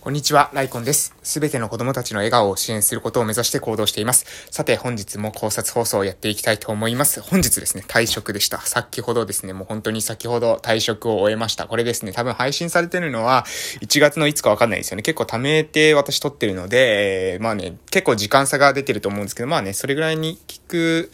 こんにちは、ライコンです。すべての子供たちの笑顔を支援することを目指して行動しています。さて、本日も考察放送をやっていきたいと思います。本日ですね、退職でした。先ほどですね、もう本当に先ほど退職を終えました。これですね、多分配信されてるのは1月のいつかわかんないですよね。結構貯めて私撮ってるので、まあね、結構時間差が出てると思うんですけど、まあね、それぐらいに聞く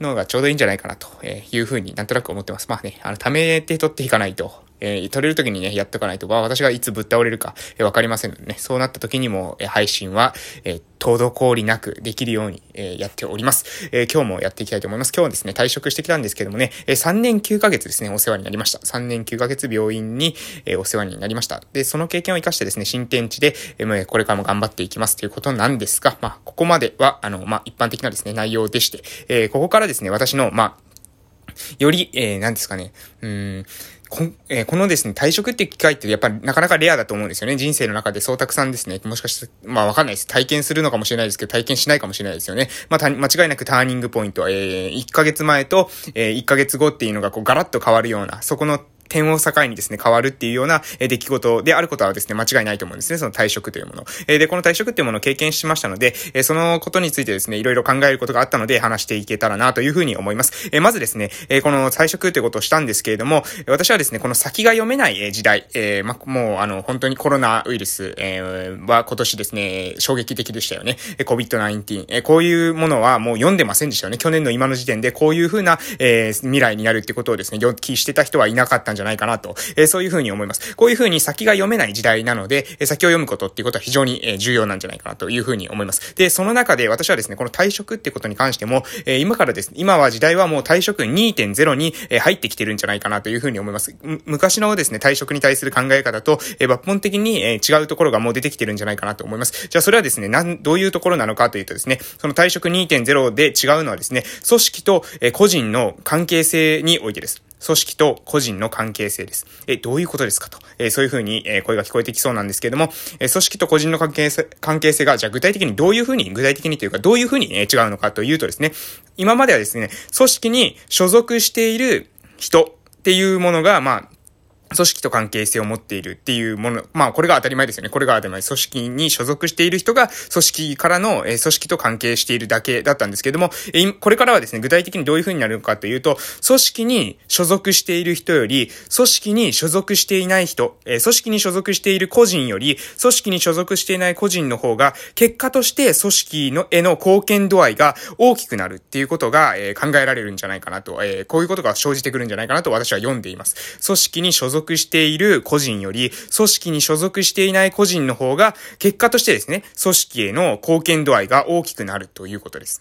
のがちょうどいいんじゃないかなというふうになんとなく思ってます。まあね、あの、貯めて撮っていかないと、えー、取れる時にね、やっとかないと、私がいつぶっ倒れるか、えー、わかりませんのでね、そうなった時にも、えー、配信は、えー、滞りなくできるように、えー、やっております。えー、今日もやっていきたいと思います。今日はですね、退職してきたんですけどもね、えー、3年9ヶ月ですね、お世話になりました。3年9ヶ月病院に、えー、お世話になりました。で、その経験を活かしてですね、新天地で、えー、これからも頑張っていきますということなんですが、まあ、ここまでは、あの、まあ、一般的なですね、内容でして、えー、ここからですね、私の、まあ、より、えー、何ですかね、うん、こ,、えー、このですね、退職っていう機会ってやっぱりなかなかレアだと思うんですよね。人生の中でそうたくさんですね、もしかして、まあわかんないです。体験するのかもしれないですけど、体験しないかもしれないですよね。まあ間違いなくターニングポイント、えー、1ヶ月前と、えー、1ヶ月後っていうのがこうガラッと変わるような、そこの点を境にですね、変わるっていうような、え出来事であることはですね、間違いないと思うんですね。その退職というもの。えで、この退職っていうものを経験しましたので、えそのことについてですね、いろいろ考えることがあったので、話していけたらなというふうに思います。えまずですね、えこの退職ということをしたんですけれども、私はですね、この先が読めない時代、えま、もう、あの、本当にコロナウイルス、えは今年ですね、衝撃的でしたよね。COVID-19、えこういうものはもう読んでませんでしたよね。去年の今の時点でこういうふうな、え未来になるってことをですね、予期してた人はいなかったんじゃじゃないかなと、えそういうふうに思います。こういうふうに先が読めない時代なので、え先を読むことっていうことは非常に、え重要なんじゃないかなというふうに思います。で、その中で私はですね、この退職ってことに関しても、え今からですね、今は時代はもう退職2.0に、え入ってきてるんじゃないかなというふうに思います。昔のですね、退職に対する考え方と、え抜本的に、え違うところがもう出てきてるんじゃないかなと思います。じゃあそれはですね、なん、どういうところなのかというとですね、その退職2.0で違うのはですね、組織と、え個人の関係性においてです。組織と個人の関係性です。え、どういうことですかと。えそういうふうに、え声が聞こえてきそうなんですけれども、え組織と個人の関係性、関係性が、じゃあ具体的にどういうふうに、具体的にというか、どういうふうに、え違うのかというとですね、今まではですね、組織に所属している人っていうものが、まあ、組織と関係性を持っているっていうもの、まあこれが当たり前ですよね。これが当たり前。組織に所属している人が組織からの、え組織と関係しているだけだったんですけども、えこれからはですね、具体的にどういう風になるのかというと、組織に所属している人より、組織に所属していない人、え組織に所属している個人より、組織に所属していない個人の方が、結果として組織の、への貢献度合いが大きくなるっていうことが、え考えられるんじゃないかなと、えこういうことが生じてくるんじゃないかなと私は読んでいます。組織に所属属している個人より、組織に所属していない個人の方が、結果としてですね、組織への貢献度合いが大きくなるということです。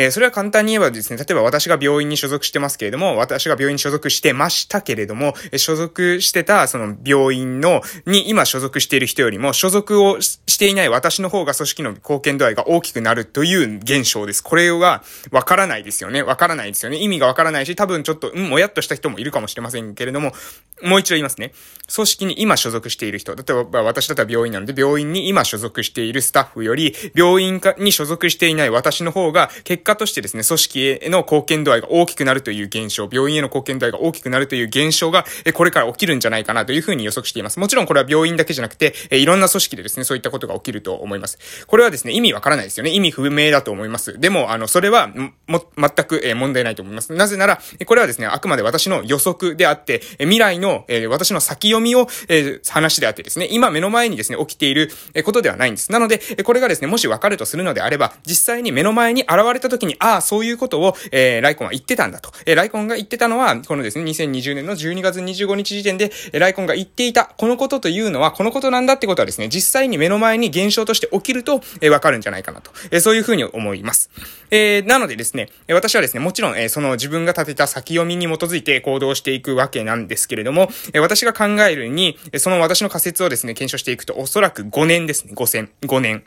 えー、それは簡単に言えばですね、例えば私が病院に所属してますけれども、私が病院に所属してましたけれども、所属してたその病院の、に今所属している人よりも、所属をしていない私の方が組織の貢献度合いが大きくなるという現象です。これはわからないですよね。わからないですよね。意味がわからないし、多分ちょっと、うん、もやっとした人もいるかもしれませんけれども、もう一度言いますね。組織に今所属している人、例えば私だったら病院なので、病院に今所属しているスタッフより、病院に所属していない私の方が、結果としてですね、組織への貢献度合いが大きくなるという現象、病院への貢献度合いが大きくなるという現象が、これから起きるんじゃないかなというふうに予測しています。もちろんこれは病院だけじゃなくて、いろんな組織でですね、そういったことが起きると思います。これはですね、意味わからないですよね。意味不明だと思います。でも、あの、それは、も、全く、え問題ないと思います。なぜなら、これはですね、あくまで私の予測であって、未来の、え私の先読みを、え話であってですね、今目の前にですね、起きていることではないんです。なので、これがですね、もしわかるとするのであれば、実際に目の前に現れた時に、ああ、そういうことを、えー、ライコンは言ってたんだと。えー、ライコンが言ってたのは、このですね、2020年の12月25日時点で、えー、ライコンが言っていた、このことというのは、このことなんだってことはですね、実際に目の前に現象として起きると、えー、わかるんじゃないかなと。えー、そういうふうに思います。えー、なのでですね、私はですね、もちろん、えー、その自分が立てた先読みに基づいて行動していくわけなんですけれども、えー、私が考えるに、その私の仮説をですね、検証していくと、おそらく5年ですね、5 0 5年。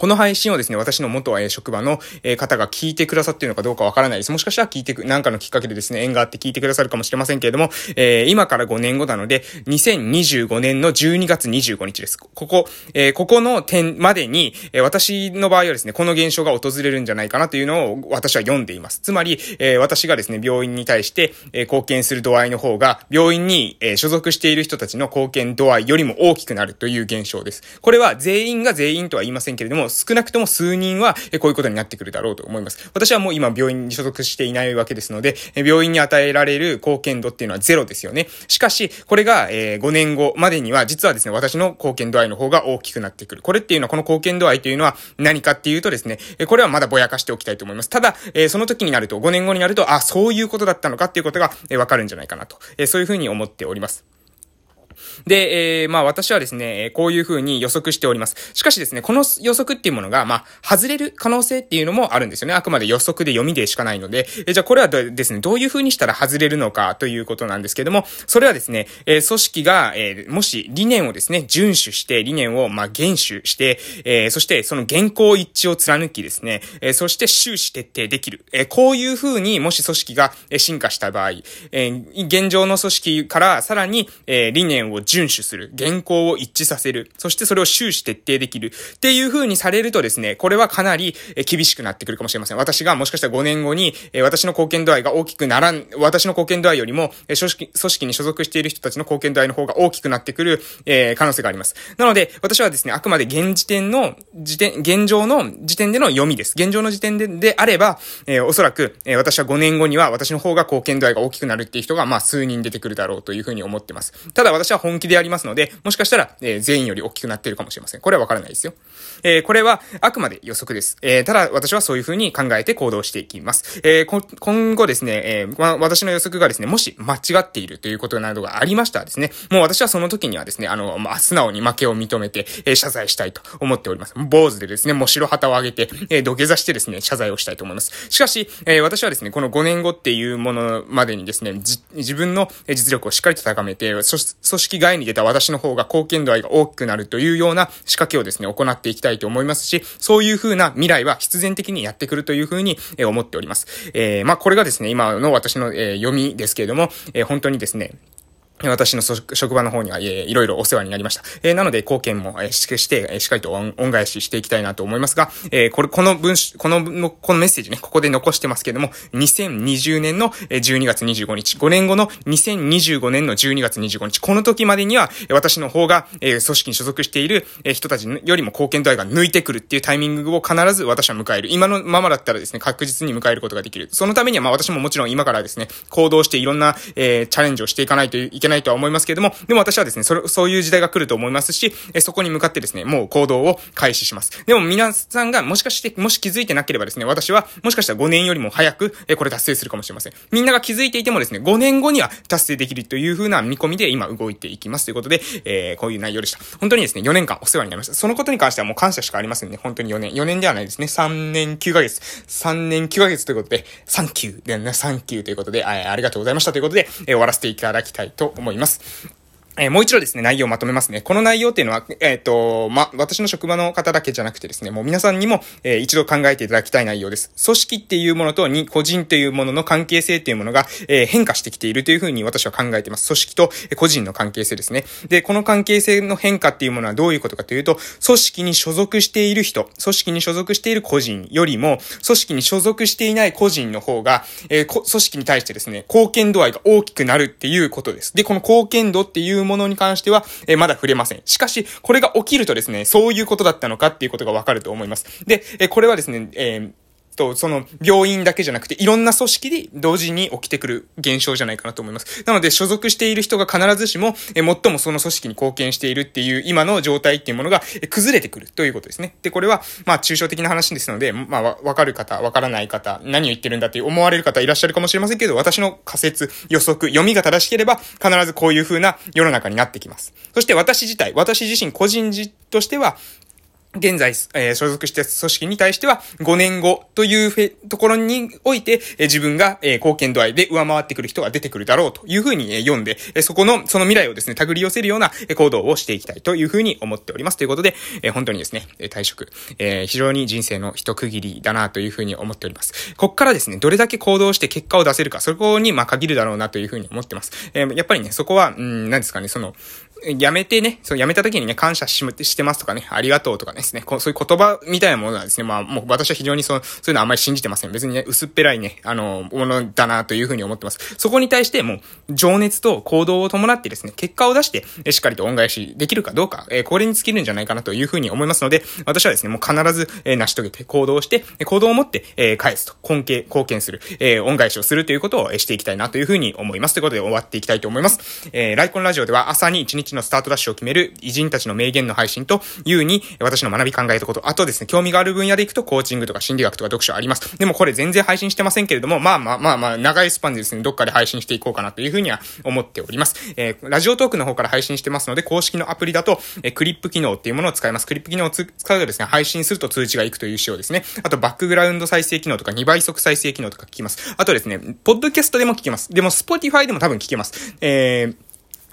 この配信をですね、私の元、職場の、方が聞いてくださっているのかどうかわからないです。もしかしたら聞いてく、なんかのきっかけでですね、縁があって聞いてくださるかもしれませんけれども、えー、今から5年後なので、2025年の12月25日です。ここ、えー、ここの点までに、私の場合はですね、この現象が訪れるんじゃないかなというのを私は読んでいます。つまり、えー、私がですね、病院に対して、貢献する度合いの方が、病院に、所属している人たちの貢献度合いよりも大きくなるという現象です。これは全員が全員とは言いませんけれども、少なくとも数人は、え、こういうことになってくるだろうと思います。私はもう今病院に所属していないわけですので、え、病院に与えられる貢献度っていうのはゼロですよね。しかし、これが、え、5年後までには、実はですね、私の貢献度合いの方が大きくなってくる。これっていうのは、この貢献度合いというのは何かっていうとですね、えこれはまだぼやかしておきたいと思います。ただ、え、その時になると、5年後になると、あ、そういうことだったのかっていうことが、え、わかるんじゃないかなと、え、そういうふうに思っております。で、えー、まあ私はですね、こういう風に予測しております。しかしですね、この予測っていうものが、まあ、外れる可能性っていうのもあるんですよね。あくまで予測で読みでしかないので、え、じゃあこれはですね、どういう風にしたら外れるのかということなんですけども、それはですね、えー、組織が、えー、もし理念をですね、遵守して、理念を、まあ、厳守して、えー、そしてその原稿一致を貫きですね、えー、そして終始徹底できる。えー、こういう風にもし組織が進化した場合、えー、現状の組織からさらに、えー、理念をを遵守する。原稿を一致させる。そしてそれを終始徹底できる。っていう風にされるとですね、これはかなり厳しくなってくるかもしれません。私がもしかしたら5年後に、私の貢献度合いが大きくならん、私の貢献度合いよりも、組織、組織に所属している人たちの貢献度合いの方が大きくなってくる、えー、可能性があります。なので、私はですね、あくまで現時点の、時点、現状の時点での読みです。現状の時点で、であれば、えー、おそらく、えー、私は5年後には私の方が貢献度合いが大きくなるっていう人が、まあ、数人出てくるだろうという風に思ってます。ただ私は本気でやりますので、もしかしたら、えー、全員より大きくなっているかもしれません。これはわからないですよ。えー、これはあくまで予測です。えー、ただ私はそういう風に考えて行動していきます。えー、今後ですね、えー、私の予測がですね、もし間違っているということなどがありましたらですね、もう私はその時にはですね、あの、まあ、素直に負けを認めて、えー、謝罪したいと思っております。坊主でですね、もう白旗を上げて、えー、土下座してですね、謝罪をしたいと思います。しかし、えー、私はですね、この5年後っていうものまでにですね、自分の実力をしっかりと高めて、組織外に出た私の方が貢献度合いが大きくなるというような仕掛けをですね、行っていきたいと思いますし、そういう風な未来は必然的にやってくるという風に、え思っております。えー、まあ、これがですね、今の私の、え読みですけれども、え本当にですね、私の職場の方には、えー、いろいろお世話になりました。えー、なので、貢献も、えー、して、えー、しっかりと恩返ししていきたいなと思いますが、えー、これ、この文章、この、このメッセージね、ここで残してますけども、2020年の12月25日、5年後の2025年の12月25日、この時までには、私の方が、えー、組織に所属している人たちよりも貢献度合いが抜いてくるっていうタイミングを必ず私は迎える。今のままだったらですね、確実に迎えることができる。そのためには、まあ私ももちろん今からですね、行動していろんな、えー、チャレンジをしていかないといけないないとは思いますけれども、でも私はですね、それ、そういう時代が来ると思いますし、えそこに向かってですね、もう行動を開始します。でも皆さんがもしかして、もし気づいてなければですね、私はもしかしたら5年よりも早く、えこれ達成するかもしれません。みんなが気づいていてもですね、5年後には達成できるという風な見込みで今動いていきますということで、えー、こういう内容でした。本当にですね、4年間お世話になりました。そのことに関してはもう感謝しかありませんね。本当に4年。4年ではないですね。3年9ヶ月。3年9ヶ月ということで、サンキューでね、サンキューということで、ありがとうございましたということで、えー、終わらせていただきたいと思います。思います。え、もう一度ですね、内容をまとめますね。この内容っていうのは、えっ、ー、と、ま、私の職場の方だけじゃなくてですね、もう皆さんにも、えー、一度考えていただきたい内容です。組織っていうものとに、個人というものの関係性っていうものが、え変化してきているというふうに私は考えています。組織とえ個人の関係性ですね。で、この関係性の変化っていうものはどういうことかというと、組織に所属している人、組織に所属している個人よりも、組織に所属していない個人の方が、え組織に対してですね、貢献度合いが大きくなるっていうことです。で、この貢献度っていううものに関しては、えー、まだ触れません。しかし、これが起きるとですね、そういうことだったのかっていうことがわかると思います。で、えー、これはですね、えーと、その、病院だけじゃなくて、いろんな組織で同時に起きてくる現象じゃないかなと思います。なので、所属している人が必ずしも、え、最もその組織に貢献しているっていう、今の状態っていうものが、え、崩れてくるということですね。で、これは、まあ、抽象的な話ですので、まあ、わかる方、わからない方、何を言ってるんだって思われる方いらっしゃるかもしれませんけど、私の仮説、予測、読みが正しければ、必ずこういう風な世の中になってきます。そして私自体、私自身個人としては、現在、えー、所属して組織に対しては、5年後というところにおいて、えー、自分が、えー、貢献度合いで上回ってくる人が出てくるだろうというふうに、え、読んで、え、そこの、その未来をですね、手繰り寄せるような行動をしていきたいというふうに思っております。ということで、え、本当にですね、退職、え、非常に人生の一区切りだなというふうに思っております。こっからですね、どれだけ行動して結果を出せるか、そこに、まあ、限るだろうなというふうに思ってます。え、やっぱりね、そこは、うん、何ですかね、その、やめてね、そう、やめた時にね、感謝ししてますとかね、ありがとうとかですね、こうそういう言葉みたいなものはですね、まあ、もう私は非常にそう、そういうのはあんまり信じてません。別にね、薄っぺらいね、あの、ものだなというふうに思ってます。そこに対してもう、情熱と行動を伴ってですね、結果を出して、しっかりと恩返しできるかどうか、え、これに尽きるんじゃないかなというふうに思いますので、私はですね、もう必ず、え、成し遂げて行動して、行動を持って、え、返すと、根拠、貢献する、え、恩返しをするということを、していきたいなというふうに思います。ということで終わっていきたいと思います。えー、ライコンラジオでは朝に1日のスタートダッシュを決める偉人たちの名言の配信と、うに私の学び考えたこと、あとですね、興味がある分野でいくとコーチングとか心理学とか読書あります。でもこれ全然配信してませんけれども、まあまあまあまあ、長いスパンでですね、どっかで配信していこうかなというふうには思っております。えー、ラジオトークの方から配信してますので、公式のアプリだと、えー、クリップ機能っていうものを使います。クリップ機能を使うとですね、配信すると通知がいくという仕様ですね。あと、バックグラウンド再生機能とか2倍速再生機能とか効きます。あとですね、ポッドキャストでも聞けます。でも、スポティファイでも多分聞けます。えー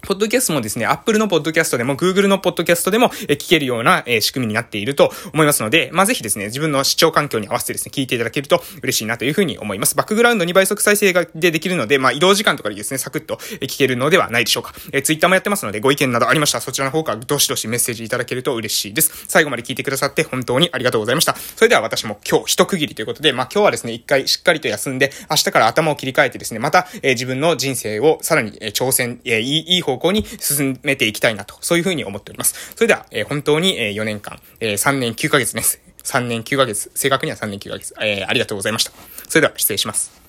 ポッドキャストもですね、Apple のポッドキャストでも Google のポッドキャストでも聞けるような仕組みになっていると思いますので、まあ、ぜひですね、自分の視聴環境に合わせてですね、聞いていただけると嬉しいなというふうに思います。バックグラウンド2倍速再生がでできるので、まあ、移動時間とかにですね、サクッと聞けるのではないでしょうか。えー、Twitter もやってますので、ご意見などありましたら、そちらの方からどしどしメッセージいただけると嬉しいです。最後まで聞いてくださって本当にありがとうございました。それでは私も今日一区切りということで、まあ、今日はですね、一回しっかりと休んで、明日から頭を切り替えてですね、また、え、自分の人生をさらに、え、挑戦、えー、いい、いい方向に進めていきたいなと、そういうふうに思っております。それでは、えー、本当に、えー、4年間、えー、3年9ヶ月です。3年9ヶ月、正確には3年9ヶ月、えー、ありがとうございました。それでは、失礼します。